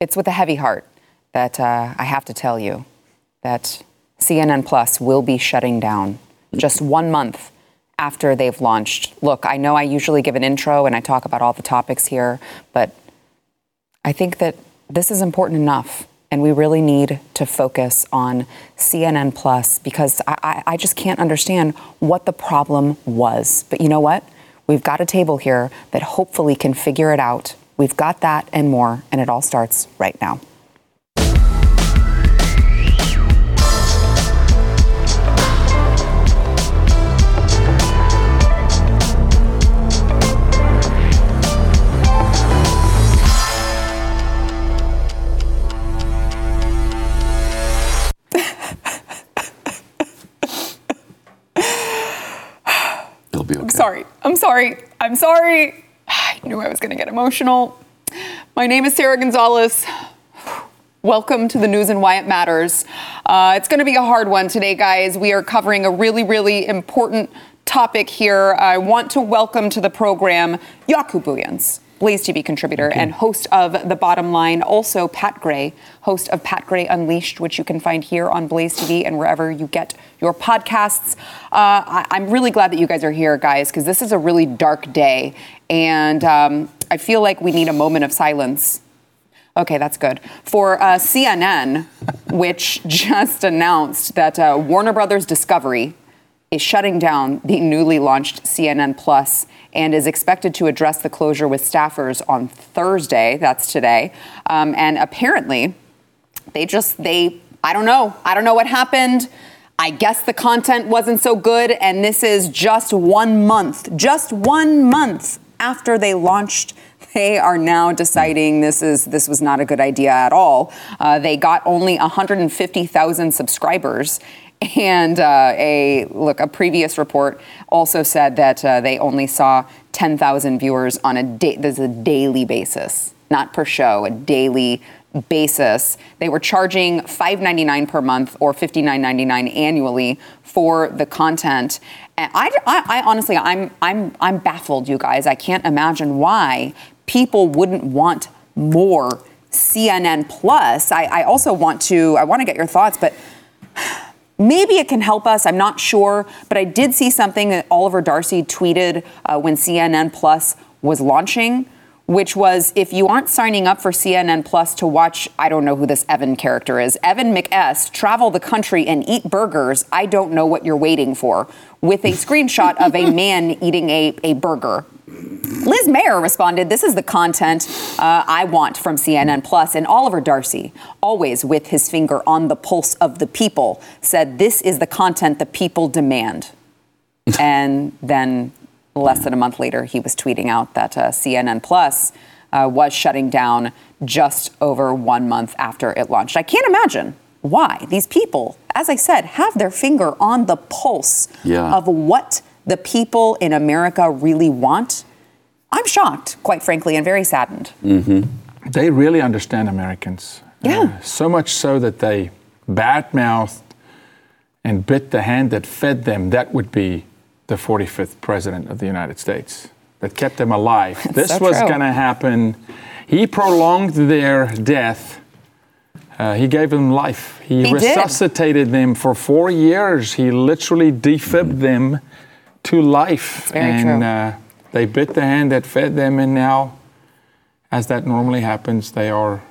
it's with a heavy heart that uh, I have to tell you that CNN Plus will be shutting down just one month after they've launched. Look, I know I usually give an intro and I talk about all the topics here, but I think that this is important enough. And we really need to focus on CNN Plus because I, I, I just can't understand what the problem was. But you know what? We've got a table here that hopefully can figure it out. We've got that and more, and it all starts right now. It'll be okay. I'm sorry. I'm sorry. I'm sorry. Knew I was going to get emotional. My name is Sara Gonzales. Welcome to the news and why it matters. Uh, it's going to be a hard one today, guys. We are covering a really, really important topic here. I want to welcome to the program Jaco Booyens. Blaze TV contributor and host of The Bottom Line. Also, Pat Gray, host of Pat Gray Unleashed, which you can find here on Blaze TV and wherever you get your podcasts. Uh, I- I'm really glad that you guys are here, guys, because this is a really dark day. And um, I feel like we need a moment of silence. Okay, that's good. For uh, CNN, which just announced that uh, Warner Brothers Discovery is shutting down the newly launched CNN Plus and is expected to address the closure with staffers on Thursday. That's today. Um, and apparently, they just, they, I don't know. I don't know what happened. I guess the content wasn't so good. And this is just one month, just one month after they launched they are now deciding this is this was not a good idea at all. Uh, they got only 150,000 subscribers, and uh, a look a previous report also said that uh, they only saw 10,000 viewers on a da- this is a daily basis, not per show, a daily basis. They were charging $5.99 per month or $59.99 annually for the content. And I, I, I honestly, I'm, I'm, I'm baffled, you guys. I can't imagine why people wouldn't want more CNN Plus. I, I also want to, I want to get your thoughts, but maybe it can help us. I'm not sure, but I did see something that Oliver Darcy tweeted uh, when CNN Plus was launching, which was if you aren't signing up for CNN Plus to watch, I don't know who this Evan character is, Evan McS travel the country and eat burgers, I don't know what you're waiting for, with a screenshot of a man eating a, a burger. Liz Mair responded, This is the content uh, I want from CNN Plus. And Oliver Darcy, always with his finger on the pulse of the people, said, This is the content the people demand. and then less than a month later, he was tweeting out that uh, CNN Plus uh, was shutting down just over one month after it launched. I can't imagine why these people, as I said, have their finger on the pulse Yeah. of what the people in America really want. I'm shocked, quite frankly, and very saddened. They really understand Americans. Yeah. Uh, so much so that they badmouthed and bit the hand that fed them. That would be the 45th president of the United States that kept them alive. this so was going to happen. He prolonged their death. Uh, he gave them life. He, He did. resuscitated them for four years. He literally defibbed them to life. and. Uh, they bit the hand that fed them, and now, as that normally happens, they are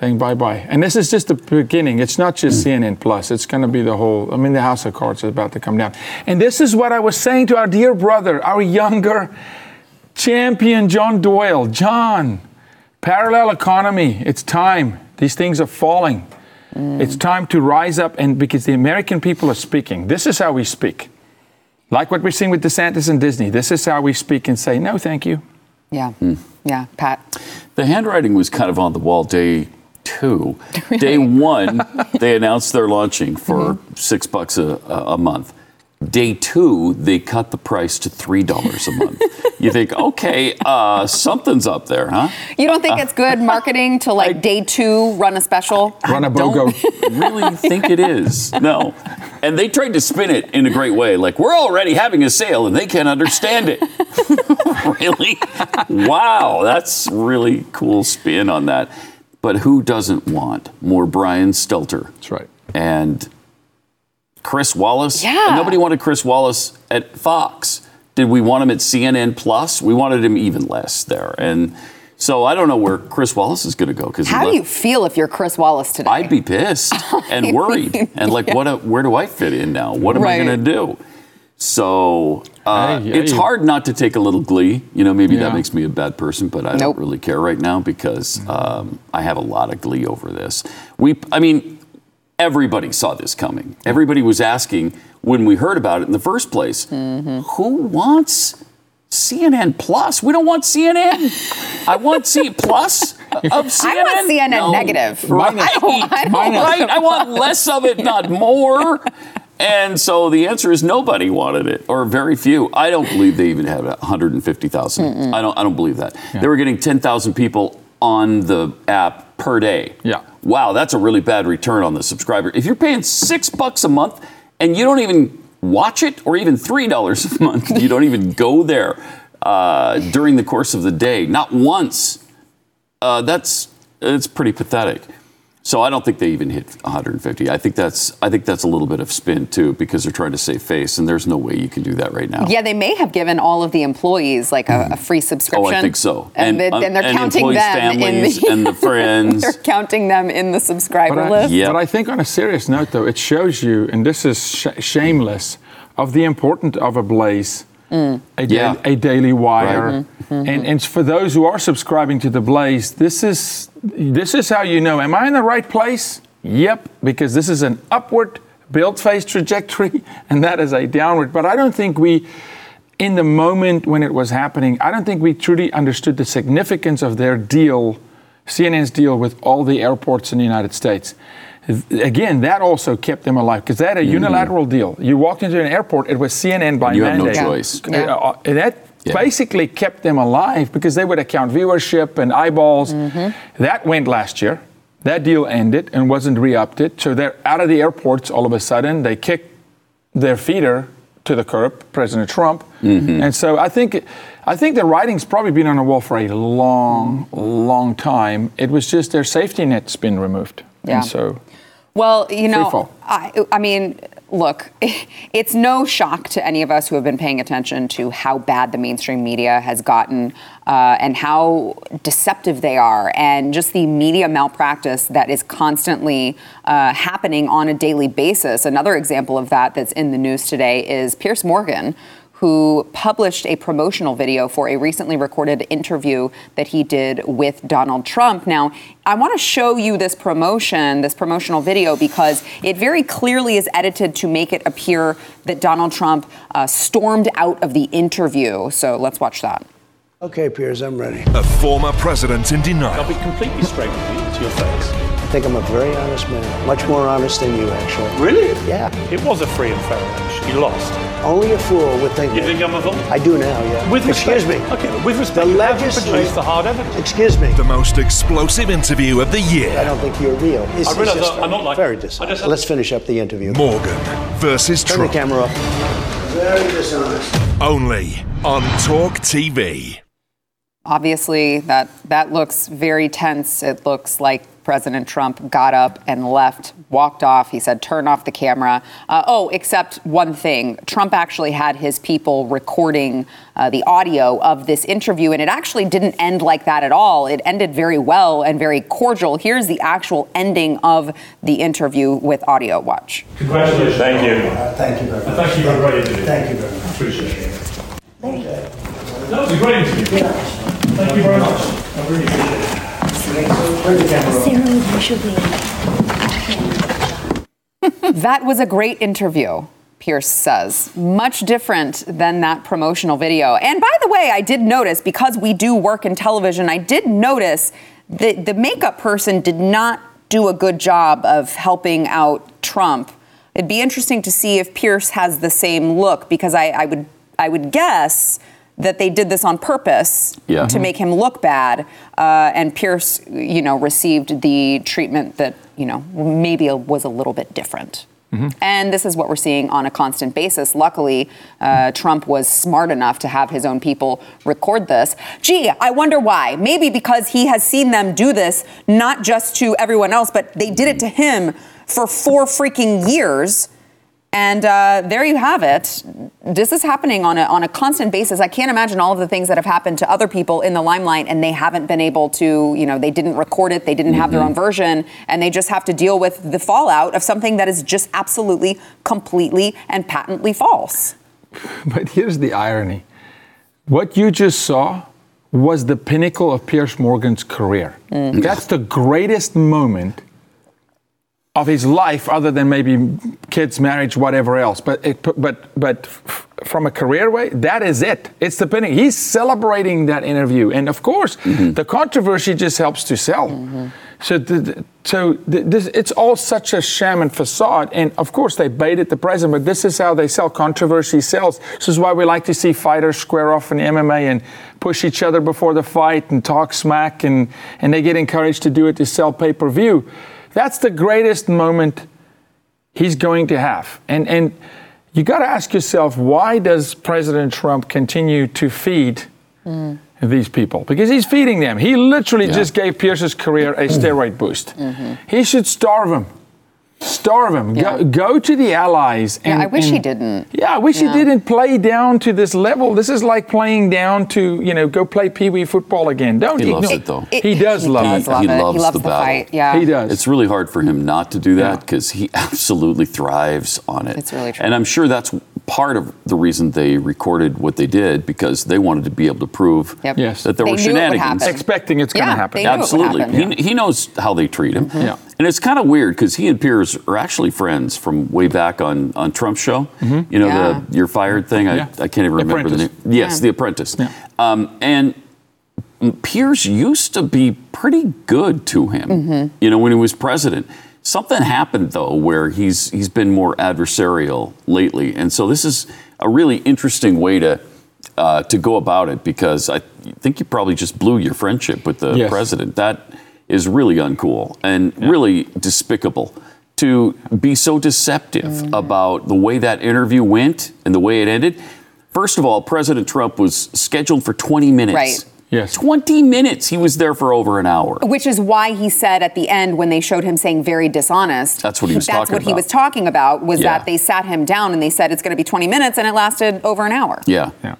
saying bye bye. And this is just the beginning. It's not just hmm. CNN Plus. It's going to be the whole. I mean, the House of Cards is about to come down. And this is what I was saying to our dear brother, our younger champion, John Doyle. John, parallel economy. It's time. These things are falling. Hmm. It's time to rise up, and because the American people are speaking. This is how we speak. Like what we're seeing with DeSantis and Disney. This is how we speak and say, no, thank you. Yeah. Hmm. Yeah, Pat. The handwriting was kind of on the wall day two. Day one, they announced they're launching for Mm-hmm. six bucks a, a month. Day two, they cut the price to three dollars a month. you think, okay, uh, something's up there, huh? You don't think it's good marketing to like day two run a special? Run a BOGO. really think it is. No. And they tried to spin it in a great way, like we're already having a sale and they can't understand it. really? Wow, that's really cool spin on that. But who doesn't want more Brian Stelter? That's right. And Chris Wallace? Yeah. Nobody wanted Chris Wallace at Fox. Did we want him at CNN Plus? We wanted him even less there. And so I don't know where Chris Wallace is going to go because How do you feel if you're Chris Wallace today? I'd be pissed and worried and like, what? A, where do I fit in now? What am I going to do? So uh, Hey, it's hard not to take a little glee. You know, maybe that makes me a bad person, but I Nope. don't really care right now because um, I have a lot of glee over this. We, I mean, everybody saw this coming. Everybody was asking when we heard about it in the first place, Mm-hmm. who wants? CNN Plus. We don't want CNN. I want C Plus of CNN. I want CNN No. negative. Right. I don't- I don't want right. I want less of it, not more. And so the answer is nobody wanted it, or very few. I don't believe they even had 150,000. I don't. I don't believe that. They were getting 10,000 people on the app per day. Yeah. Wow, that's a really bad return on the subscriber. If you're paying six bucks a month and you don't even watch it, or even three dollars a month, you don't even go there uh, during the course of the day, not once. Uh, that's it's pretty pathetic. So I don't think they even hit 150. I think that's I think that's a little bit of spin too because they're trying to save face, and there's no way you can do that right now. Yeah, they may have given all of the employees like a, a mm-hmm. free subscription. Oh, I think so. And, And- they, uh, and they're and counting employees' them in families the and the friends. they're counting them in the subscriber But I, list. Yeah. but I think on a serious note, though, it shows you, and this is sh- shameless, of the importance of a blaze, Mm. a, da- Yeah. a daily wire. Right. Mm-hmm. Mm-hmm. And, and for those who are subscribing to the blaze, this is this is how you know: Am I in the right place? Yep, because this is an upward build phase trajectory, and that is a downward. But I don't think we. In the moment when it was happening, I don't think we truly understood the significance of their deal CNN's deal with all the airports in the United States. Again, that also kept them alive because they had a unilateral deal. You walked into an airport, it was CNN by Mm-hmm. You have no choice. Yeah. Uh, that Yeah. basically kept them alive because they would account viewership and eyeballs. Mm-hmm. That went last year. That deal ended and wasn't re-upped. It. So they're out of the airports all of a sudden. They kicked their feeder to the curb, President Trump. Mm-hmm. And so I think, I think the writing's probably been on the wall for a long, long time. It was just their safety net's been removed. Yeah. And so Well, you know. I, I mean, look, it's no shock to any of us who have been paying attention to how bad the mainstream media has gotten uh, and how deceptive they are, and just the media malpractice that is constantly uh, happening on a daily basis. Another example of that that's in the news today is Piers Morgan who published a promotional video for a recently recorded interview that he did with Donald Trump. Now, I want to show you this promotion, this promotional video, because it very clearly is edited to make it appear that Donald Trump uh, stormed out of the interview. So let's watch that. Okay, Piers, I'm ready. A former president in denial. I'll be completely straight with you to your face. I think I'm a very honest man. Much more honest than you, actually. Really? Yeah. It was a free and fair election. You lost. Only a fool would think You that. think I'm a fool? I do now, yeah. With Excuse respect. me. Okay, but with respect, The you haven't produced the hard evidence. Excuse me. The most explosive interview of the year. I don't think you're real. It's, I realize it's just I'm not like- very I dishonest. Let's finish up the interview. Morgan versus Trump. Turn the camera up. Very dishonest. Only on Talk TV. Obviously, that, that looks very tense. It looks like President Trump got up and left, walked off. He said, turn off the camera. Uh, oh, except one thing Trump actually had his people recording uh, the audio of this interview, and it actually didn't end like that at all. It ended very well and very cordial. Here's the actual ending of the interview with audio. Watch. Congratulations. Thank you. Thank you very much. Thank you for a great interview. Thank you very much. Appreciate it. That was a great interview. Thank you very much. I really appreciate it. That was a great interview. Piers says. Much different than that promotional video. And by the way, I did notice, because we do work in television, I did notice that the makeup person did not do a good job of helping out Trump. It'd be interesting to see if Piers has the same look, because I, I would I would guess that they did this on purpose Yeah. to make him look bad, uh, and Piers, you know, received the treatment that you know maybe was a little bit different. And this is what we're seeing on a constant basis. Luckily, uh, Trump was smart enough to have his own people record this. Gee, I wonder why. Maybe because he has seen them do this, not just to everyone else, but they did it to him for four freaking years. And uh, there you have it. This is happening on a, on a constant basis. I can't imagine all of the things that have happened to other people in the limelight and they haven't been able to, you know, they didn't record it, they didn't have their own version, and they just have to deal with the fallout of something that is just absolutely, completely, and patently false. But here's the irony. What you just saw was the pinnacle of Piers Morgan's career. That's the greatest moment of his life, other than maybe kids, marriage, whatever else. But it, but but from a career way, that is it. It's the pinnacle. He's celebrating that interview, and of course, mm-hmm. the controversy just helps to sell. Mm-hmm. So, th- th- so th- this, it's all such a sham and facade. And of course, they baited the president, but this is how they sell. Controversy sells. This is why we like to see fighters square off in MMA and push each other before the fight and talk smack, and, and they get encouraged to do it to sell pay per view. That's the greatest moment he's going to have. And, and you got to ask yourself why does President Trump continue to feed mm. these people? Because he's feeding them. He literally just gave Piers's career a steroid boost. Mm-hmm. He should starve him. Starve him. Yeah. Go, go to the allies. Yeah, I wish he didn't. Yeah, I wish Yeah. he didn't play down to this level. This is like playing down to, you know, go play Pee Wee football again. Don't He you loves know- it, though. He does love does it. love He it. loves he loves the the, battle. fight. Yeah. He does. It's really hard for him not to do that because he absolutely thrives on it. It's really true. And I'm sure that's part of the reason they recorded what they did because they wanted to be able to prove Yep. Yes. that there They were knew it shenanigans. happen. Expecting it's going to happen. they knew it would Absolutely. happen. He, he knows how they treat him. Yeah. And it's kind of weird because he and Piers are actually friends from way back on, on Trump's show. You know, Yeah. the You're Fired thing? I, Yeah. I can't even remember the name. Yes, Yeah. The Apprentice. Yeah. Um, and Piers used to be pretty good to him, Mm-hmm. you know, when he was president. Something happened though where he's he's been more adversarial lately, and so this is a really interesting way to uh, to go about it because I think you probably just blew your friendship with the Yes. president. That is really uncool and really despicable to be so deceptive Mm-hmm. about the way that interview went and the way it ended. First of all, President Trump was scheduled for 20 minutes. Right. Yes. 20 minutes. He was there for over an hour. Which is why he said at the end when they showed him saying very dishonest. That's what he was talking about. That's talking what he was talking about was Yeah. that they sat him down and they said it's going to be 20 minutes and it lasted over an hour. Yeah. Yeah.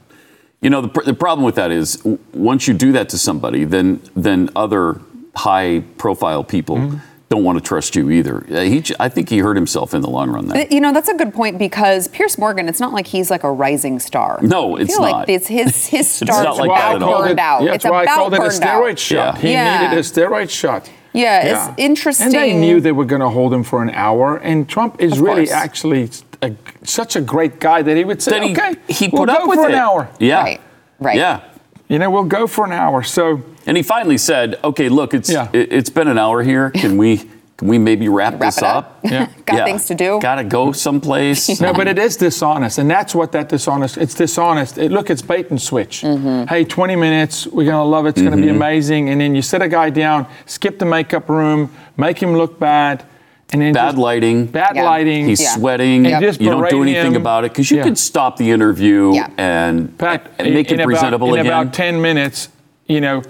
You know, the, pr- the problem with that is w- once you do that to somebody, then then other high profile people Mm-hmm. Don't want to trust you either. He, j- I think he hurt himself in the long run there. You know, that's a good point because Piers Morgan, it's not like he's like a rising star. No, I it's feel not. like it's his his star's not like about that at all. out. Yeah, it's that's why I called it a burned out. steroid shot. Yeah. He Yeah. needed a steroid shot. Yeah, it's interesting. And they knew they were going to hold him for an hour. And Trump is Of really course. actually a, such a great guy that he would say, That he, okay, he we'll put up with for it. an hour. Yeah. Right. Right. Yeah. You know, we'll go for an hour. So, And he finally said, "Okay, look, it's Yeah. it, has been an hour here. Can we can we maybe wrap, Wrap this it up. Yeah. Got things to do. Got to go someplace. no, but it is dishonest. And that's what that dishonest, it's dishonest. It, look, it's bait and switch. Mm-hmm. Hey, 20 minutes, we're going to love it. It's going to be amazing. And then you sit a guy down, skip the makeup room, make him look bad. And then Bad just- lighting. Bad Yeah. lighting. He's Yeah. sweating. And just You don't do anything him. about it because you Yeah. could stop the interview Yeah. and, Pat, and make in it presentable about, again. In about 10 minutes, you know,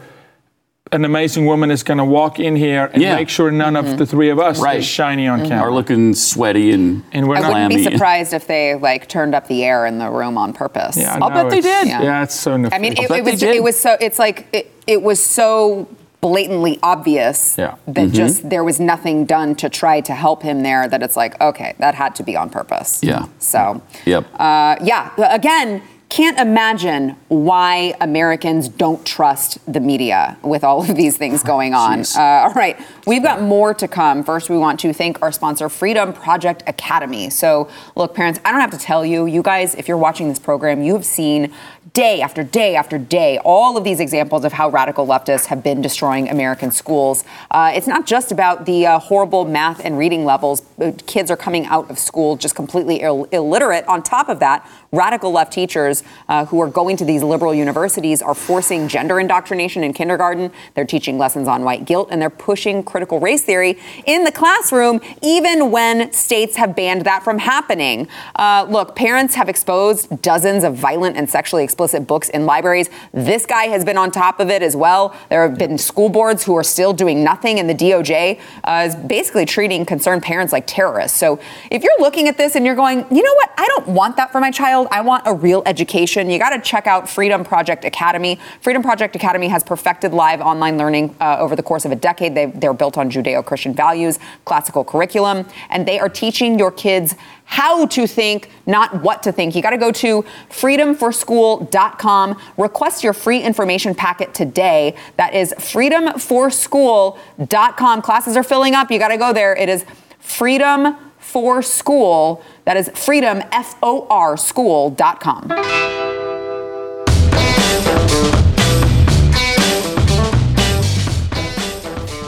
an amazing woman is going to walk in here and Yeah. make sure none Mm-hmm. of the three of us Right. is shiny on camera. are looking sweaty and, And we're I not- wouldn't be surprised if they like turned up the air in the room on purpose. Yeah, I I'll know, bet they did. Yeah. Yeah. it's so nefarious. I mean, it, bet it was did. it was so it's like it, it was so blatantly obvious Yeah. that Mm-hmm. just there was nothing done to try to help him there that it's like okay that had to be on purpose. Yeah. So Yep. uh, yeah again can't imagine why Americans don't trust the media with all of these things going on. Uh, all right, we've got more to come. First, we want to thank our sponsor, Freedom Project Academy. So, look, parents, I don't have to tell you, you guys, if you're watching this program, you have seen day after day after day all of these examples of how radical leftists have been destroying American schools. Uh, it's not just about the uh, horrible math and reading levels. Uh, Kids are coming out of school just completely Ill- illiterate. On top of that, radical left teachers uh, who are going to these liberal universities are forcing gender indoctrination in kindergarten. They're teaching lessons on white guilt and they're pushing critical race theory in the classroom, even when states have banned that from happening. Uh, look, parents have exposed dozens of violent and sexually books in libraries. This guy has been on top of it as well. There have been school boards who are still doing nothing, and the DOJ uh, is basically treating concerned parents like terrorists. So if you're looking at this and you're going, you know what, I don't want that for my child, I want a real education, you got to check out Freedom Project Academy. Freedom Project Academy has perfected live online learning uh, over the course of a decade. They, they're built on Judeo Christian values, classical curriculum, and they are teaching your kids how to think, not what to think. You got to go to freedomforschool.com. Request your free information packet today. That is freedomforschool.com. Classes are filling up. You got to go there. It is freedom for school. That is freedom, F O R school.com.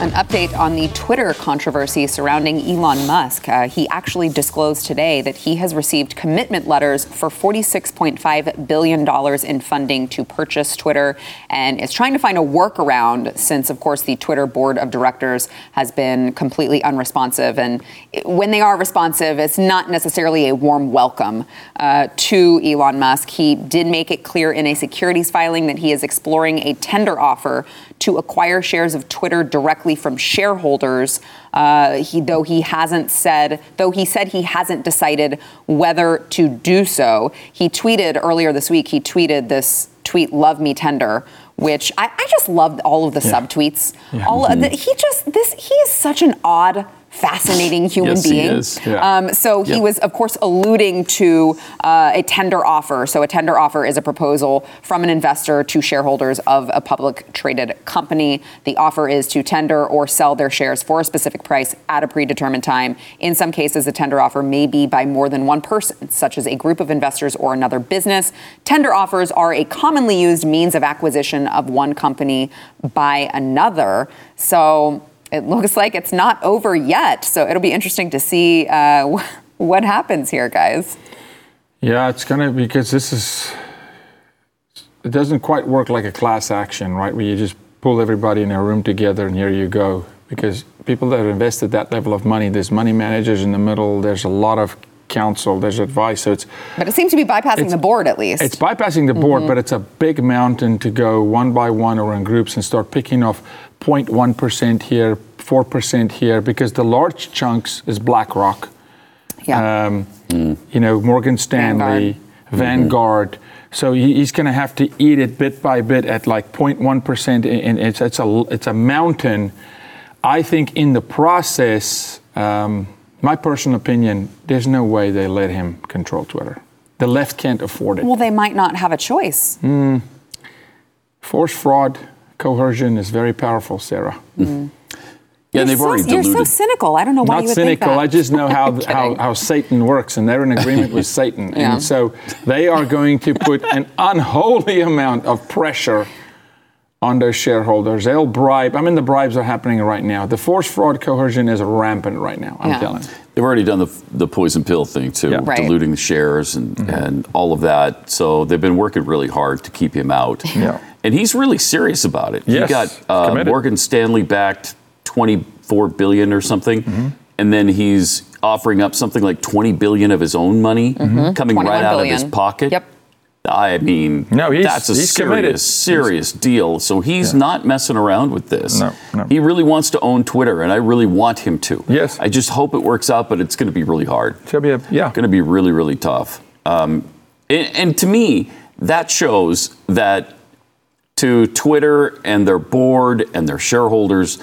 An update on the Twitter controversy surrounding Elon Musk. Uh, he actually disclosed today that he has received commitment letters for $46.5 billion in funding to purchase Twitter and is trying to find a workaround since, of course, the Twitter board of directors has been completely unresponsive. And when they are responsive, it's not necessarily a warm welcome uh, to Elon Musk. He did make it clear in a securities filing that he is exploring a tender offer to acquire shares of Twitter directly from shareholders. Uh, he, though he hasn't said, though he said he hasn't decided whether to do so. He tweeted earlier this week. He tweeted this tweet, "Love me tender." Which I, I just loved all of the Yeah. subtweets. Yeah. All of the, he just this he is such an odd, fascinating human Yes, he is. Yeah. Um, so he was, of course, alluding to uh, a tender offer. So a tender offer is a proposal from an investor to shareholders of a public traded company. The offer is to tender or sell their shares for a specific price at a predetermined time. In some cases, a tender offer may be by more than one person, such as a group of investors or another business. Tender offers are a commonly used means of acquisition of one company by another. So it looks like it's not over yet. So it'll be interesting to see uh, what happens here, guys. Yeah, it's gonna because this is it doesn't quite work like a class action, right? Where you just pull everybody in a room together and here you go. Because people that have invested that level of money, there's money managers in the middle, there's a lot of counsel, there's advice. So it's But it seems to be bypassing the board at least. it's bypassing the board, but it's a big mountain to go one by one or in groups and start picking off 0.1% here, 4% here, because the large chunks is BlackRock, yeah. um, you know, Morgan Stanley, Vanguard. So he's going to have to eat it bit by bit at like 0.1%, and- and it's, it's, a, it's a mountain. I think in the process, um, my personal opinion, there's no way they let him control Twitter. The left can't afford it. well, they might not have a choice. Force fraud, coercion is very powerful, Sarah. Yeah, You're they've so- already You're so cynical. I don't know why you Not would cynical. think that. I just know how, how, how Satan works, and they're in agreement with Satan. Yeah. And so they are going to put an unholy amount of pressure on their shareholders. They'll bribe. I mean, the bribes are happening right now. The force fraud coercion is rampant right now. I'm Yeah. telling you. They've already done the, the poison pill thing too, Yeah. Mm-hmm. Right. diluting the shares and, and all of that. So they've been working really hard to keep him out. Yeah. And he's really serious about it. Yes, he got uh. Morgan Stanley backed 24 billion or something, Mm-hmm. and then he's offering up something like 20 billion of his own money coming right out of his pocket. Yep. I mean, No, he's- that's a he's serious, committed. serious deal. So he's not messing around with this. No, no. He really wants to own Twitter, and I really want him to. Yes. I just hope it works out, but it's going to be really hard. It's gonna be a- yeah. Going to be really, really tough. Um, and, and to me, that shows that to Twitter and their board and their shareholders,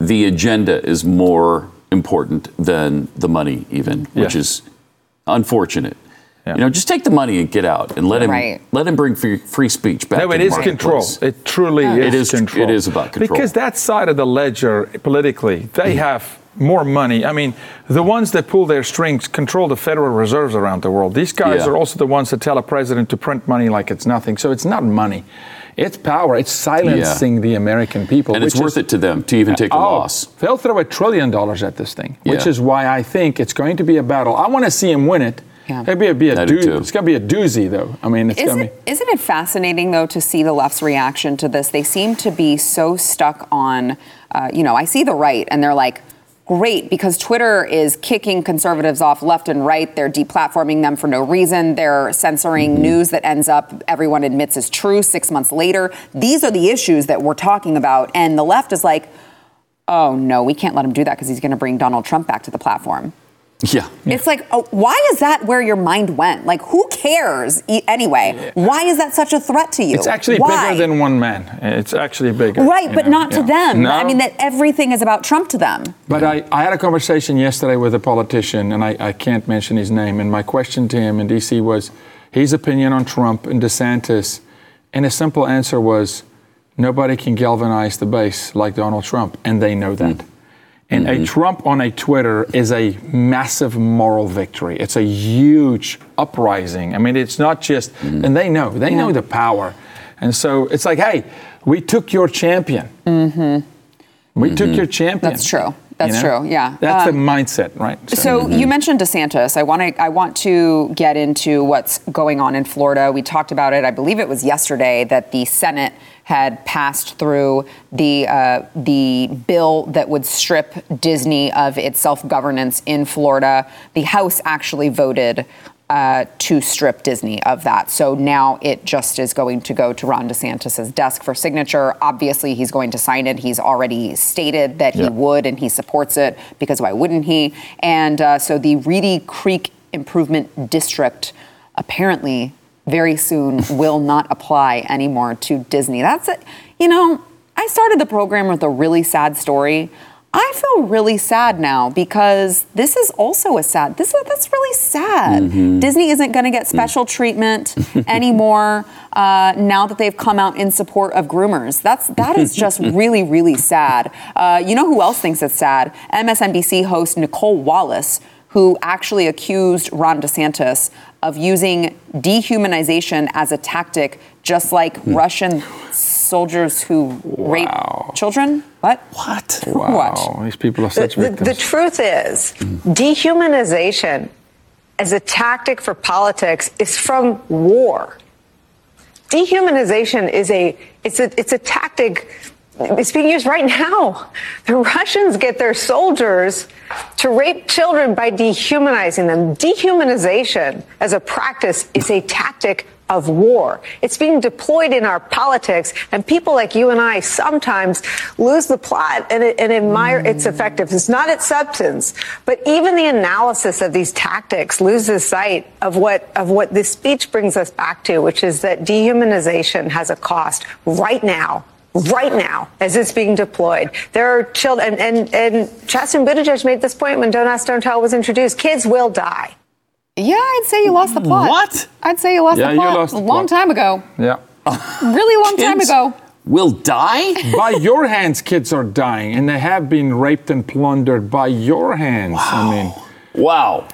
the agenda is more important than the money, even, which Yeah. is unfortunate. You know, just take the money and get out, and let him Right. let him bring free, free speech back. No, to it the is control. It truly Yeah. is. It is- control. it is about control. Because that side of the ledger politically, they mm. have more money. I mean, the ones that pull their strings control the Federal Reserves around the world. These guys Yeah. are also the ones that tell a president to print money like it's nothing. So it's not money. It's power. It's silencing the American people. and it's which worth is- it to them to even take a Oh, loss. They'll throw a trillion dollars at this thing, which Yeah. is why I think it's going to be a battle. I want to see him win it. Yeah. It'd be a, be a I do. It's going to be a doozy, though. I mean, it's Isn't, going to be. isn't it fascinating, though, to see the left's reaction to this? They seem to be so stuck on, uh, you know, I see the right, and they're like, great, because Twitter is kicking conservatives off left and right. They're deplatforming them for no reason. They're censoring Mm-hmm. news that ends up everyone admits is true six months later. These are the issues that we're talking about. And the left is like, oh, no, we can't let him do that because he's going to bring Donald Trump back to the platform. Yeah. It's like, oh, why is that where your mind went? Like, who cares e- anyway? Why is that such a threat to you? It's actually Why? bigger than one man. It's actually bigger. Right, but know, not to them. No. I mean, that everything is about Trump to them. But I, I had a conversation yesterday with a politician, and I, I can't mention his name. And my question to him in D.C. was his opinion on Trump and DeSantis. And his simple answer was nobody can galvanize the base like Donald Trump, and they know that. And a Trump on a Twitter is a massive moral victory. It's a huge uprising. I mean, it's not just, and they know, they know the power. And so it's like, hey, we took your champion. Mm-hmm. We took your champion. Mm-hmm. That's true. That's true, yeah. That's Um, the mindset, right? So you mentioned DeSantis. I want to I want to get into what's going on in Florida. We talked about it. I believe it was yesterday that the Senate had passed through the uh, the bill that would strip Disney of its self governance in Florida. The House actually voted. Uh, to strip Disney of that. So now it just is going to go to Ron DeSantis' desk for signature. Obviously, he's going to sign it. He's already stated that he would and he supports it because why wouldn't he? And uh, so the Reedy Creek Improvement District apparently very soon will not apply anymore to Disney. That's it. You know, I started the program with a really sad story. I feel really sad now because this is also a sad. This is, that's really sad. Disney isn't going to get special treatment anymore uh, now that they've come out in support of groomers. That's that is just really really sad. Uh, you know who else thinks it's sad? MSNBC host Nicolle Wallace, who actually accused Ron DeSantis of using dehumanization as a tactic, just like hmm. Russian soldiers who rape children. What? What? Wow, Watch. these people are The, such the, victims. the truth is, hmm. dehumanization as a tactic for politics is from war. Dehumanization is a it's a it's a tactic. It's being used right now. The Russians get their soldiers to rape children by dehumanizing them. Dehumanization as a practice is a tactic of war. It's being deployed in our politics, and people like you and I sometimes lose the plot and, and admire mm. its effectiveness, not its substance, but even the analysis of these tactics loses sight of what of what this speech brings us back to, which is that dehumanization has a cost right now. Right now, as it's being deployed, there are children, and, and, and Chasten Buttigieg made this point when Don't Ask, Don't Tell was introduced. Kids will die. Yeah, I'd say you lost the plot. What? I'd say you lost Yeah, the you plot lost a long plot. time ago. yeah. Really long time ago. Will die? by your hands, kids are dying, and they have been raped and plundered by your hands. I mean, Wow.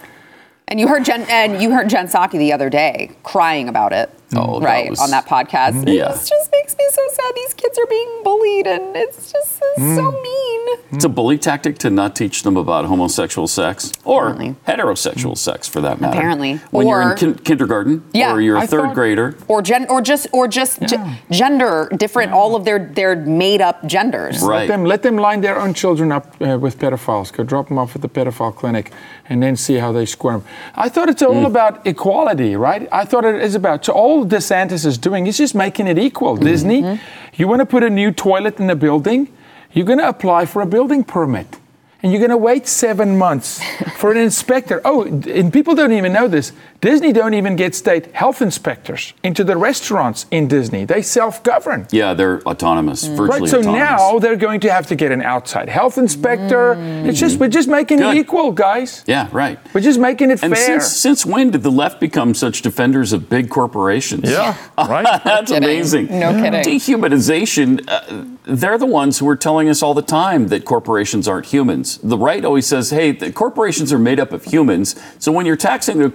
And you heard Jen and you heard Jen Psaki the other day crying about it. Oh, that right was- on that podcast. Yeah. It just makes me so sad. These kids are being bullied, and it's just it's so Mm. mean. It's a bully tactic to not teach them about homosexual sex or Apparently. heterosexual sex, for that matter. Apparently. when you're in kin- kindergarten Yeah. or you're a I third thought- grader. Or gen, or just, or just ge- gender different. All of their their made up genders. Right. let them let them line their own children up uh, with pedophiles. Go drop them off at the pedophile clinic, and then see how they squirm. I thought it's all about equality, right? I thought it is about. So all DeSantis is doing is just making it equal. Disney, you want to put a new toilet in a building, you're going to apply for a building permit. And you're going to wait seven months for an inspector. Oh, and people don't even know this. Disney don't even get state health inspectors into the restaurants in Disney. They self-govern. Yeah, they're autonomous, virtually Right, so autonomous. now they're going to have to get an outside health inspector. It's just we're just making Good. it equal, guys. yeah, right. We're just making it And fair. since, since when did the left become such defenders of big corporations? yeah, right. That's kidding. amazing. No kidding. Dehumanization, uh, they're the ones who are telling us all the time that corporations aren't humans. The right always says, hey, the corporations are made up of humans. So when you're taxing the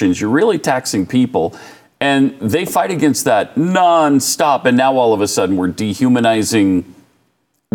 corporations, you're really taxing people. And they fight against that nonstop. And now all of a sudden we're dehumanizing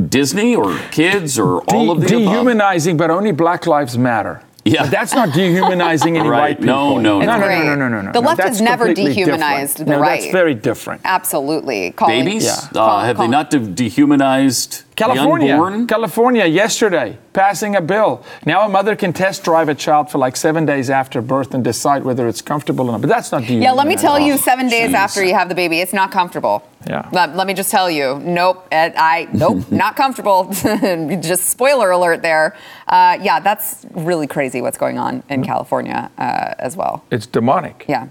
Disney or kids or all of the De- above. dehumanizing, but only Black Lives Matter. Yeah. But that's not dehumanizing any Right. white people. No, no, no, no. no, no, no, no, no, no. The no. left has never dehumanized different. the no, right. That's very different. Absolutely. Calling, Babies? Yeah. Uh, Call- have call- they not de- dehumanized California, unborn? California, yesterday, passing a bill. Now a mother can test drive a child for like seven days after birth and decide whether it's comfortable or not. But that's not dehumanizing. Yeah, let me tell you, seven days jeez. after you have the baby, it's not comfortable. Yeah. Let, let me just tell you, nope, I nope, not comfortable. just spoiler alert there. Uh, yeah, that's really crazy what's going on in California uh, as well. It's demonic. Yeah.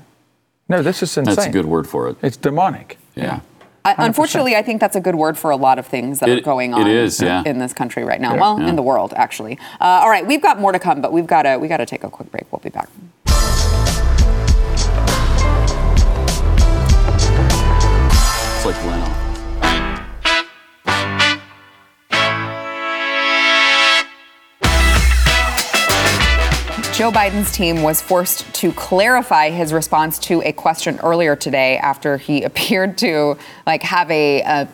No, this is insane. That's a good word for it. It's demonic. Yeah. I, unfortunately, I think that's a good word for a lot of things that It- are going on is, yeah. in this country right now. Yeah. well, Yeah. in the world, actually. Uh, all right, we've got more to come, but we've got to we got to take a quick break. We'll be back. It's like Joe Biden's team was forced to clarify his response to a question earlier today after he appeared to like have a, a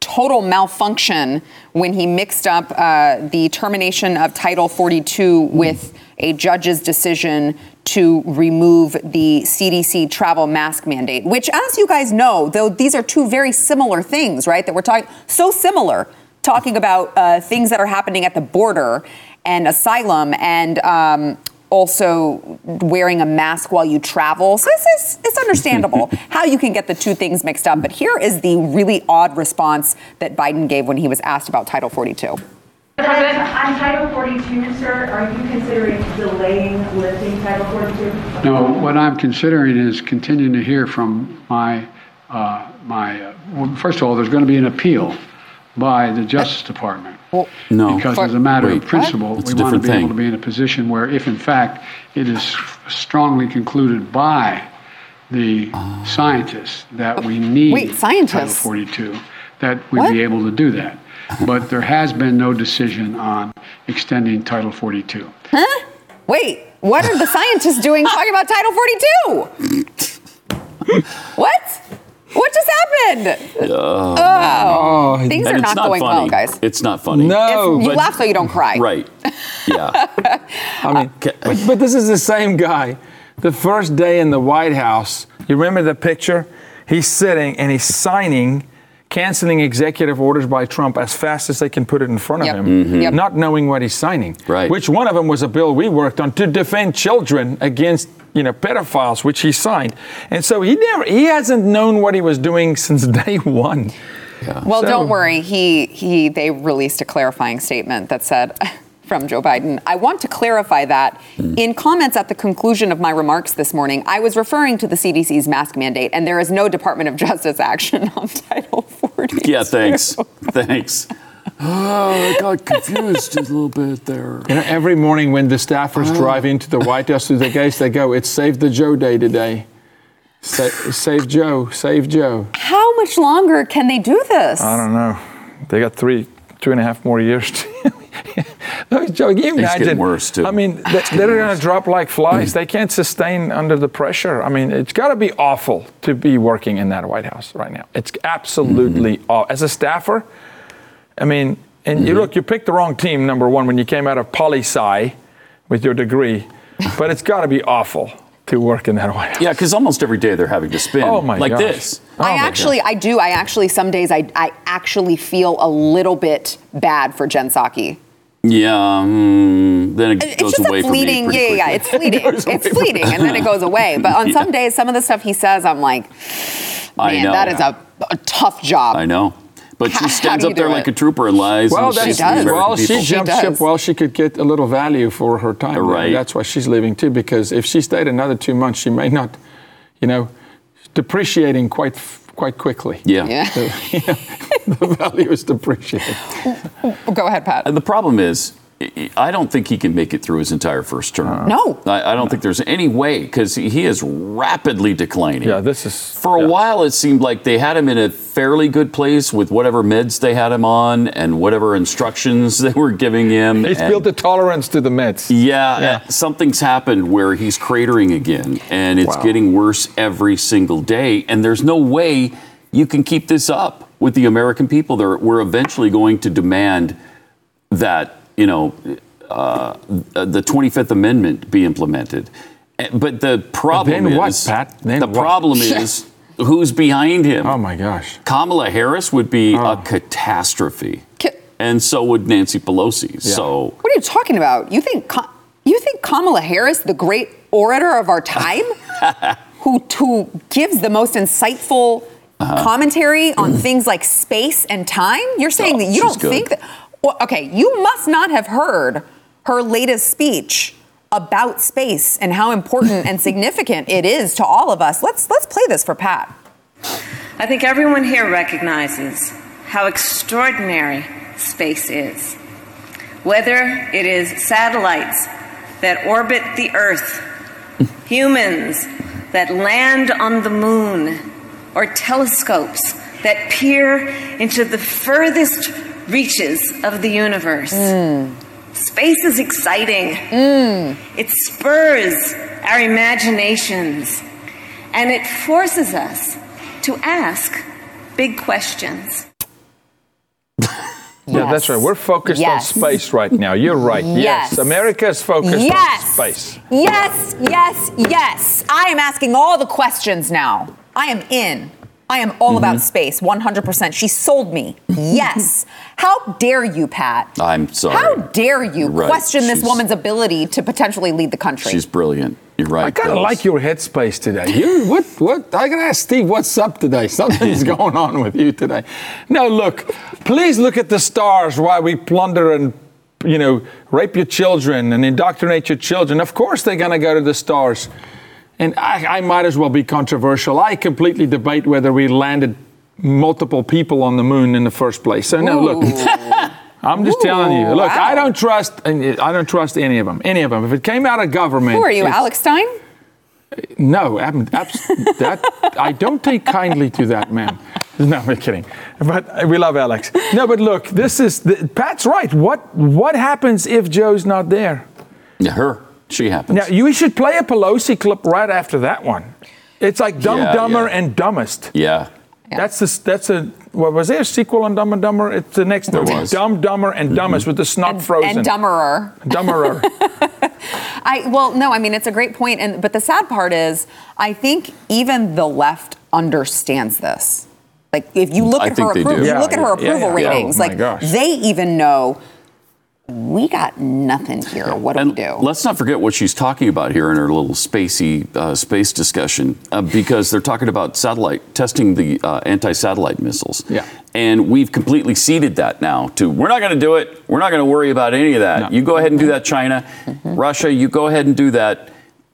total malfunction when he mixed up uh, the termination of Title 42 with a judge's decision to remove the CDC travel mask mandate, which, as you guys know, though these are two very similar things, right? That we're talking so similar, talking about uh, things that are happening at the border and asylum and um, also wearing a mask while you travel. So this is it's understandable how you can get the two things mixed up. But here is the really odd response that Biden gave when he was asked about Title 42. President, on Title 42, sir, are you considering delaying lifting Title 42? No, what I'm considering is continuing to hear from my, uh, my, uh, well, first of all, there's going to be an appeal by the Justice Department. No. Because as a matter Wait, of principle, we want to be thing. able to be in a position where if in fact it is strongly concluded by the scientists that we need Wait, scientists? Title 42, that we'd What? be able to do that. But there has been no decision on extending Title 42. Huh? Wait, what are the scientists doing talking about Title 42? what? What just happened? oh, things And are not, not going funny. well, guys. It's not funny. No, you but- laugh so you don't cry. Right. Yeah. I mean, but, but this is the same guy. The first day in the White House, you remember the picture? He's sitting and he's signing, canceling executive orders by Trump as fast as they can put it in front of Yep. him, Mhm. Yep. not knowing what he's signing. Right. Which one of them was a bill we worked on to defend children against, you know, pedophiles, which he signed. And so he never, he hasn't known what he was doing since day one. Well, So- don't worry. He he they released a clarifying statement that said from Joe Biden, I want to clarify that hmm. in comments at the conclusion of my remarks this morning, I was referring to the CDC's mask mandate and there is no Department of Justice action on Title 40. Yeah, thanks. thanks. Oh, I got confused a little bit there. You know, every morning when the staffers Oh. drive into the White House to the gates, they go, "It's Save the Joe Day today." Sa- save Joe, save Joe. How much longer can they do this? I don't know. They got three, two and a half more years. To Look, Joe, can you It's getting imagine? worse, too. I mean, they, they're going to drop like flies. Mm. They can't sustain under the pressure. I mean, it's got to be awful to be working in that White House right now. It's absolutely Mm-hmm. awful. As a staffer, I mean, and you look, you picked the wrong team, number one, when you came out of poli sci with your degree, but it's got to be awful to work in that White House. Yeah, because almost every day they're having to spin Oh, my like gosh. this. Oh, I my actually, I do. I actually, some days, I, I actually feel a little bit bad for Jen Psaki. Yeah, mm, then it It's goes just away a from me fleeting, yeah, yeah, yeah, it's fleeting. goes away it's fleeting, and then it goes away. But on some days, some of the stuff he says, I'm like, I man, know. that is a, a tough job. I know. But she How- how stands up there do like a trooper and lies. Well, and that's, she's does. Well, she people. She ship while she could get a little value for her time. there. Right. That's why she's leaving too, because if she stayed another two months, she may not, you know, depreciating quite quite quickly. Yeah. Yeah. the value is depreciating. Go ahead, Pat. And the problem is, I- I don't think he can make it through his entire first term. No. I, I don't think there's any way because he is rapidly declining. Yeah, this is For a yeah. while, it seemed like they had him in a fairly good place with whatever meds they had him on and whatever instructions they were giving him. He's and- built a tolerance to the meds. Yeah, Yeah. uh, something's happened where he's cratering again, and it's Wow. getting worse every single day. And there's no way you can keep this up with the American people. They're, we're eventually going to demand that you know uh, the 25th Amendment be implemented. Uh, But the problem then what, is, Pat? Then the what? problem is who's behind him. Oh my gosh. Kamala Harris would be Oh. a catastrophe, Ki- and so would Nancy Pelosi. So. What are you talking about? You think you think Kamala Harris, the great orator of our time, who who gives the most insightful Uh-huh. commentary on things like space and time? You're saying Oh, that you don't good. think that? Well, okay, you must not have heard her latest speech about space and how important and significant it is to all of us. Let's let's play this for Pat. I think everyone here recognizes how extraordinary space is. Whether it is satellites that orbit the Earth, humans that land on the moon, or telescopes that peer into the furthest reaches of the universe. Space is exciting. It spurs our imaginations and it forces us to ask big questions. Yeah, that's right. We're focused Yes. on space right now. You're right. Yes. Yes. America is focused Yes. on space. Yes, yes, yes. I am asking all the questions now. I am in. I am all about Mm-hmm. space, 100%. She sold me. Yes. How dare you, Pat? I'm sorry. How dare you right. question this woman's ability to potentially lead the country? She's brilliant. You're right. I kind of like your headspace today. You what what I gotta ask Steve what's up today. Something's going on with you today. No, look, please look at the stars while we plunder and you know rape your children and indoctrinate your children. Of course they're gonna go to the stars. And I, I might as well be controversial. I completely debate whether we landed multiple people on the moon in the first place. So no, look. I'm just telling you. Look, wow. I don't trust. I don't trust any of them. Any of them. If it came out of government, Who are you, Alex Stein? no, I'm, abs- that I don't take kindly to that man. No, I'm kidding. But uh, we love Alex. No, but look, this is the, Pat's right. What what happens if Joe's not there? Yeah, her. She happens. Now you should play a Pelosi clip right after that one. It's like Dumb Yeah, Dumber yeah. and Dumbest. yeah. That's the that's a what was there a sequel on Dumb and Dumber? It's the next There movie. was. Mm-hmm. Dumb Dumber and Dumbest with the snot frozen. And dumberer. Dumberer. I well, no, I mean it's a great point, and but the sad part is, I think even the left understands this. Like if you look I at her they do. approval, you look at her yeah, approval yeah. ratings, Oh, like gosh. they even know we got nothing here. What do And we do? let's not forget what she's talking about here in her little spacey uh, space discussion, uh, because they're talking about satellite testing the uh, anti-satellite missiles. Yeah. And we've completely ceded that now to we're not going to do it. We're not going to worry about any of that. No. You go ahead and do that, China, Russia. You go ahead and do that.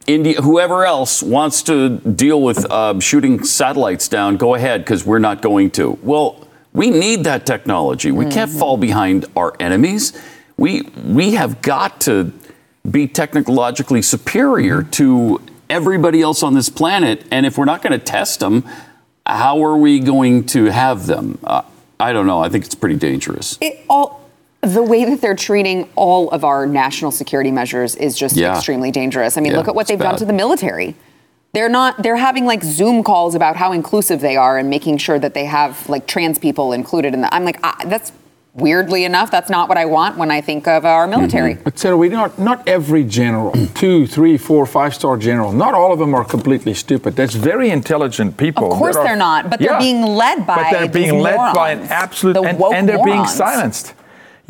India, whoever else wants to deal with um, shooting satellites down, go ahead because we're not going to. Well, we need that technology. We can't fall behind our enemies. We we have got to be technologically superior to everybody else on this planet. And if we're not going to test them, how are we going to have them? Uh, I don't know. I think it's pretty dangerous. it all the way that they're treating all of our national security measures is just Yeah. extremely dangerous. I mean, Yeah, look at what they've done to the military. They're not they're having like Zoom calls about how inclusive they are and making sure that they have like trans people included in that. I'm like, ah, that's weirdly enough, that's not what I want when I think of our military. Mm-hmm. But Sara, we not not every general, two, three, four, five star general, not all of them are completely stupid. There's very intelligent people. Of course are- they're not, but they're being led by But they're being these led by an absolute, and, and they're being silenced.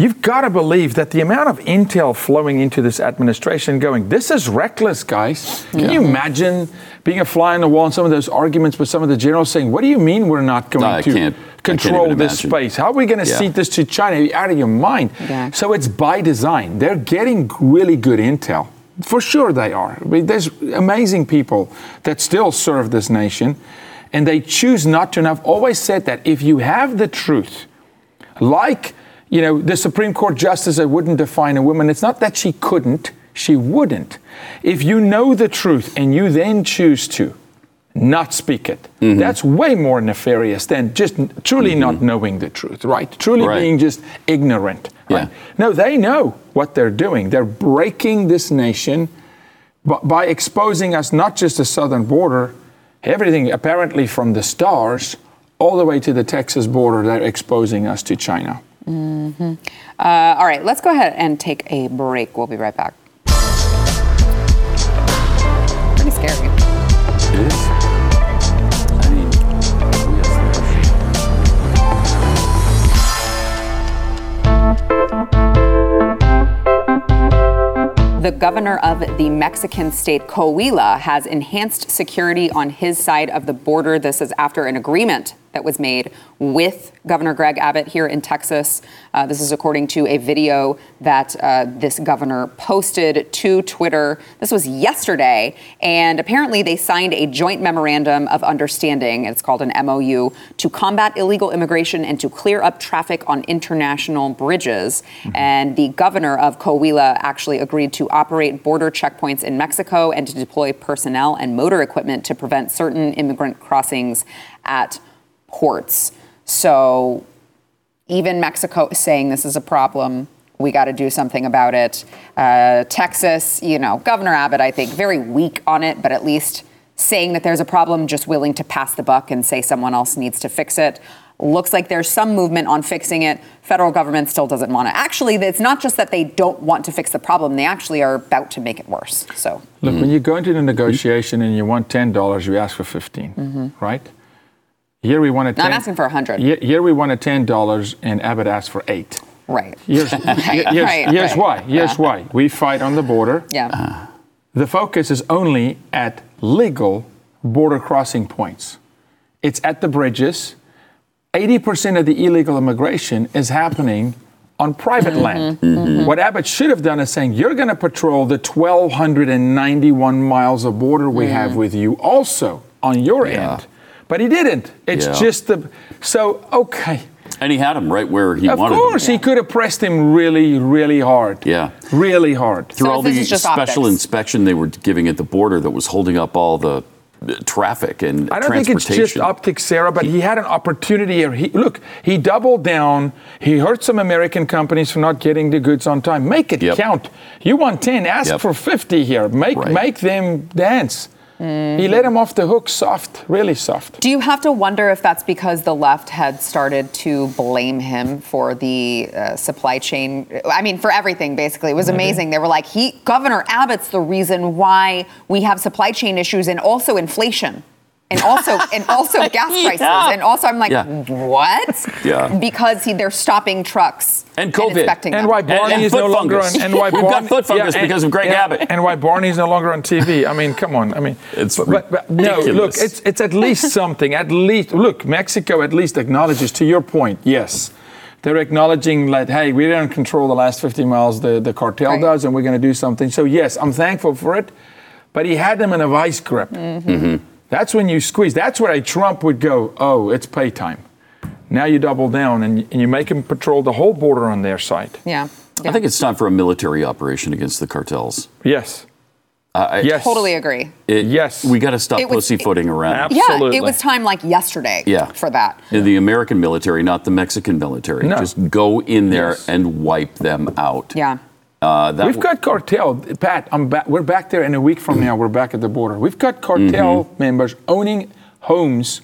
You've got to believe that the amount of intel flowing into this administration going, this is reckless, guys. Can you imagine being a fly on the wall in some of those arguments with some of the generals saying, what do you mean we're not going I to control this imagine. space? How are we going to Yeah. cede this to China? Are you out of your mind? Yeah. So it's by design. They're getting really good intel. For sure they are. I mean, there's amazing people that still serve this nation, and they choose not to. And I've always said that if you have the truth, like you know the Supreme Court justice that wouldn't define a woman, it's not that she couldn't, she wouldn't. If you know the truth and you then choose to not speak it, Mm-hmm. that's way more nefarious than just truly not knowing the truth, right? Truly Right. being just ignorant. Right? No, they know what they're doing. They're breaking this nation by exposing us not just the southern border, everything apparently from the stars all the way to the Texas border. They're exposing us to China. Uh, all right, let's go ahead and take a break. We'll be right back. Pretty scary. It is. I mean, yes, The governor of the Mexican state Coahuila has enhanced security on his side of the border. This is after an agreement that was made with Governor Greg Abbott here in Texas. Uh, this is according to a video that uh, this governor posted to Twitter. This was yesterday, and apparently they signed a joint memorandum of understanding. It's called an MOU to combat illegal immigration and to clear up traffic on international bridges. And the governor of Coahuila actually agreed to operate border checkpoints in Mexico and to deploy personnel and motor equipment to prevent certain immigrant crossings at ports. So even Mexico is saying this is a problem. We got to do something about it. Uh, Texas, you know, Governor Abbott, I think, very weak on it, but at least saying that there's a problem, just willing to pass the buck and say someone else needs to fix it. Looks like there's some movement on fixing it. Federal government still doesn't want to. Actually, it's not just that they don't want to fix the problem; they actually are about to make it worse. So, Look, when you go into the negotiation and you want $10, you ask for 15 Mhm. right? Here we wanted No, 10 I'm asking for 100. Here, here we wanted $10 and Abbott asked for 8 right. Here's, Right, here's, right, here's right. why. Here's Yeah. why. We fight on the border. Yeah. Uh, the focus is only at legal border crossing points. It's at the bridges. 80% of the illegal immigration is happening on private mm-hmm. land. Mm-hmm. What Abbott should have done is saying, you're going to patrol the 1,291 miles of border we mm. have with you also on your end. But he didn't. It's Yeah. just the. So, okay. And he had him right where he of wanted him. Of course, him. he could have pressed him really, really hard. Yeah. Really hard. Through all the special inspection they were giving at the border that was holding up all the uh, traffic and transportation. I don't think it's just optics, Sara, but he had an opportunity here. He, look, he doubled down. He hurt some American companies for not getting the goods on time. Make it Yep. count. You want 10, ask Yep. for 50 here. Make, Right. make them dance. He let him off the hook soft, really soft. Do you have to wonder if that's because the left had started to blame him for the uh, supply chain? I mean, for everything, basically. It was amazing. They were like, he, Governor Abbott's the reason why we have supply chain issues and also inflation. And also, and also gas prices. Yeah. And also, I'm like, Yeah. what? Yeah. Because he, they're stopping trucks And COVID. inspecting And them. why Barney and is foot no longer on and why We've got foot fungus and- because of Greg yeah, Abbott. And why Barney's no longer on TV. I mean, come on. I mean, It's but, but, but no, look, it's it's at least something. At least look, Mexico at least acknowledges to your point, yes. They're acknowledging that, hey, we don't control the last 50 miles, the, the cartel Right. does, and we're going to do something. So, yes, I'm thankful for it. But he had them in a vice grip. Mm-hmm. That's when you squeeze. That's where a Trump would go, oh, it's pay time. Now you double down and, and you make them patrol the whole border on their side. yeah. I think it's time for a military operation against the cartels. Yes. I, Yes. Totally agree. it- Yes. We got to stop was- pussyfooting around. Absolutely. Yeah, it was time like yesterday Yeah. for that. In the American military, not the Mexican military. No. Just go in there Yes. and wipe them out. Yeah. Uh, that We've got cartel, Pat. I'm back. We're back there in a week from now. We're back at the border. We've got cartel Mm-hmm. members owning homes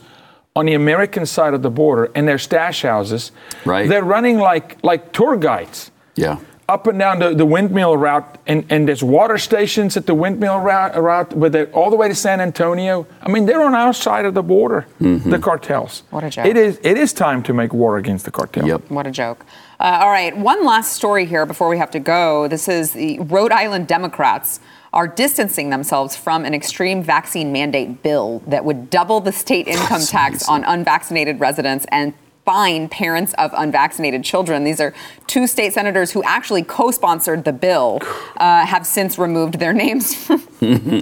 on the American side of the border and their stash houses. Right. They're running like like tour guides yeah. up and down the, the windmill route, and, and there's water stations at the windmill route, route but they're all the way to San Antonio. I mean, they're on our side of the border. Mm-hmm. The cartels. What a joke. It is. It is time to make war against the cartel. Yep. What a joke. Uh, all right, one last story here before we have to go. This is the Rhode Island Democrats are distancing themselves from an extreme vaccine mandate bill that would double the state income tax on unvaccinated residents and fine parents of unvaccinated children. These are two state senators who actually co-sponsored the bill, uh, have since removed their names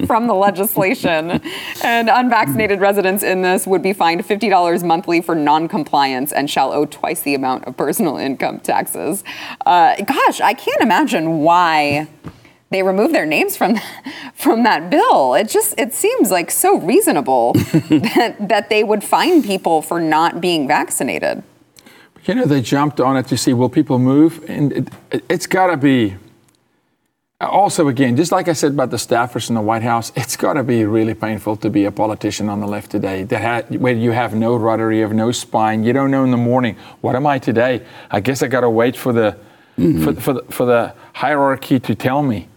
from the legislation. And unvaccinated residents in this would be fined $50 monthly for non-compliance and shall owe twice the amount of personal income taxes. Uh, gosh, I can't imagine why they remove their names from from that bill. It just it seems like so reasonable that that they would fine people for not being vaccinated. You know, they jumped on it to see will people move, and it, it, it's got to be. Also, again, just like I said about the staffers in the White House, it's got to be really painful to be a politician on the left today. That ha- where you have no rudder, you have no spine, you don't know in the morning what am I today. I guess I got to wait for the mm-hmm. for, for the for the hierarchy to tell me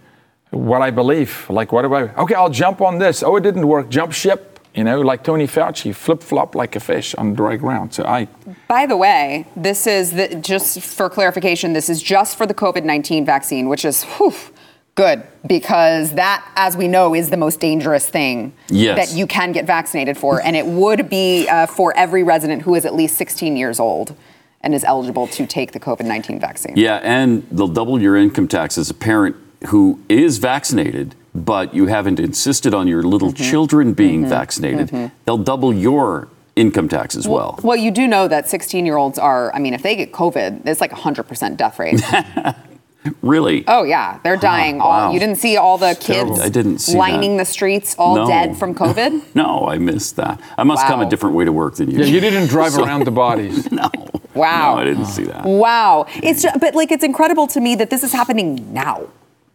what I believe. Like, what do I? Okay, I'll jump on this. Oh, it didn't work. Jump ship. You know, like Tony Fauci, flip flop like a fish on dry ground. So I. By the way, this is the, just for clarification. This is just for the COVID nineteen vaccine, which is whew, good because that, as we know, is the most dangerous thing Yes. that you can get vaccinated for, and it would be uh, for every resident who is at least sixteen years old and is eligible to take the COVID nineteen vaccine. Yeah, and they'll double your income tax as a parent who is vaccinated, but you haven't insisted on your little Mm-hmm. children being vaccinated. They'll double your income tax as well. Well, you do know that 16 year olds are, I mean, if they get COVID, it's like 100% death rate. Really? oh, yeah. They're dying. wow. All, you didn't see all the kids I didn't see lining that. the streets all No. dead from COVID? No, I missed that. I must come a different way to work than you. Yeah, you didn't drive So- around the bodies. No. Wow. No, I didn't see that. Wow. It's just, but like it's incredible to me that this is happening now.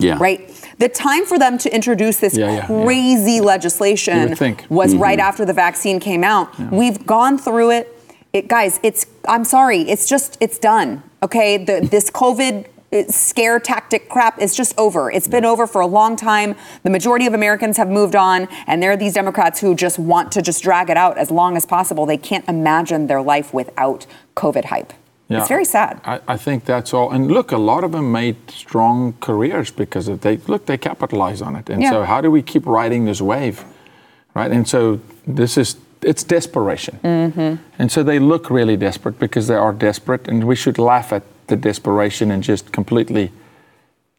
Yeah. Right? The time for them to introduce this Yeah, yeah, crazy legislation was Mm-hmm. right after the vaccine came out. We've gone through it. It guys, it's I'm sorry, it's just it's done. Okay? The, this COVID uh, scare tactic crap is just over. It's been over for a long time. The majority of Americans have moved on and there are these Democrats who just want to just drag it out as long as possible. They can't imagine their life without COVID hype. It's very sad. I, I think that's all. And look, a lot of them made strong careers because of they look they capitalize on it. And Yeah. so how do we keep riding this wave, right? And so this is it's desperation. Mm-hmm. And so they look really desperate because they are desperate, and we should laugh at the desperation and just completely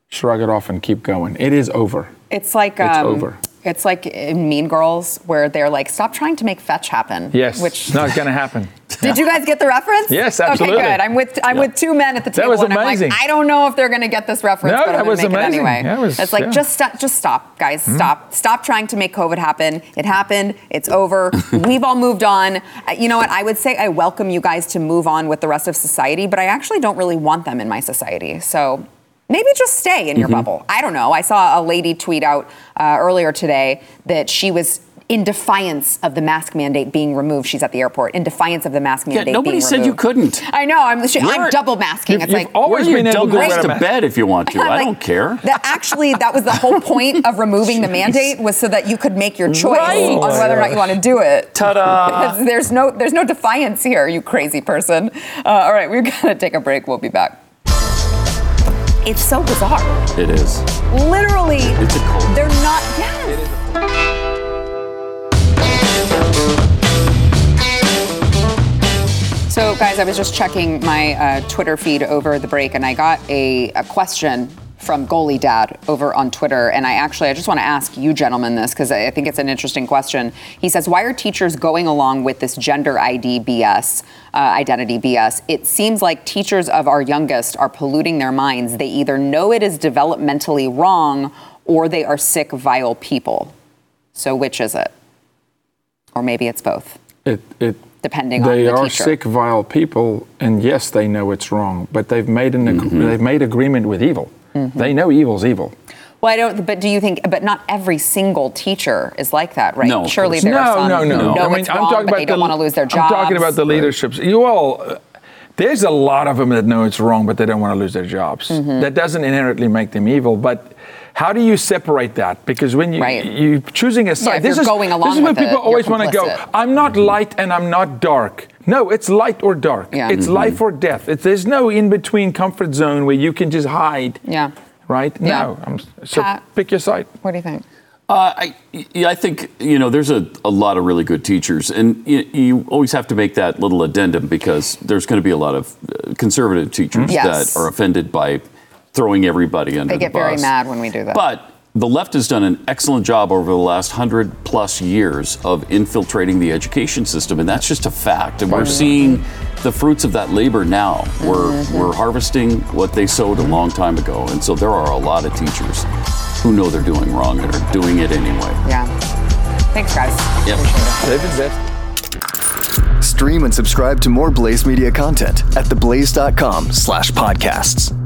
shrug it off and keep going. It is over. It's like It's um, over. It's like in Mean Girls where they're like, "Stop trying to make fetch happen." Yes, Which it's not going to happen. did you guys get the reference? Yes, absolutely. Okay, good. I'm with I'm with two men at the table. That was and amazing. I'm like, I don't know if they're going to get this reference, No, but I'm that going was to make amazing. it anyway. That was- it's like yeah. Just stop, just stop, guys, stop, stop trying to make COVID happen. It happened. It's over. We've all moved on. Uh, You know what? I would say I welcome you guys to move on with the rest of society, but I actually don't really want them in my society. So. Maybe just stay in your Mm-hmm. bubble. I don't know. I saw a lady tweet out uh, earlier today that she was in defiance of the mask mandate being removed. She's at the airport in defiance of the mask mandate. Yeah, nobody said you couldn't. I know. I'm, she, I'm double masking. You've- it's you've like always been able to wear a to bed if you want to. I'm I don't care. That actually, that was the whole point of removing the mandate was so that you could make your choice Right. on whether or not you want to do it. Ta-da. There's no, there's no defiance here, you crazy person. Uh, all right, we're gonna take a break. We'll be back. It's so bizarre. It is. Literally, It's a cult. they're not. Yes. So, guys, I was just checking my uh, Twitter feed over the break, and I got a, a question from Goalie Dad over on Twitter. And I actually, I just want to ask you gentlemen this because I I think it's an interesting question. He says, "Why are teachers going along with this gender ID BS, uh, identity BS? It seems like teachers of our youngest are polluting their minds. They either know it is developmentally wrong, or they are sick, vile people. So, which is it? Or maybe it's both." It, it, Depending on the teacher. they the are teacher. sick, vile people, and yes, they know it's wrong, but they've made an Mm-hmm. they've made agreement with evil. They know evil's evil. Well, I don't. But do you think? But not every single teacher is like that, right? No, Surely there no, are some no, who no, know I mean, it's I'm wrong, talking about they don't the, want to lose their jobs. I'm talking about the leaderships. You all. uh, There's a lot of them that know it's wrong, but they don't want to lose their jobs. Mm-hmm. That doesn't inherently make them evil, but how do you separate that? Because when you Right. you choosing a side, if this you're is going along this is where with it, people always want to go. I'm not light and I'm not dark. No, it's light or dark. Yeah. It's life or death. It's, there's no in between comfort zone where you can just hide. Yeah. Right? Yeah. No. I'm, so Pat. pick your side. What do you think? Uh, I, yeah, I think you know there's a, a lot of really good teachers, and you, you always have to make that little addendum because there's going to be a lot of uh, conservative teachers Yes. that are offended by throwing everybody under They the bus. They get very mad when we do that. But the left has done an excellent job over the last hundred plus years of infiltrating the education system, and that's just a fact. And we're seeing the fruits of that labor now. We're Mm-hmm. we're harvesting what they sowed a long time ago, and so there are a lot of teachers who know they're doing wrong and are doing it anyway. Yeah. Thanks, guys. Yep. Stream and subscribe to more Blaze Media content at theblaze.com slash podcasts.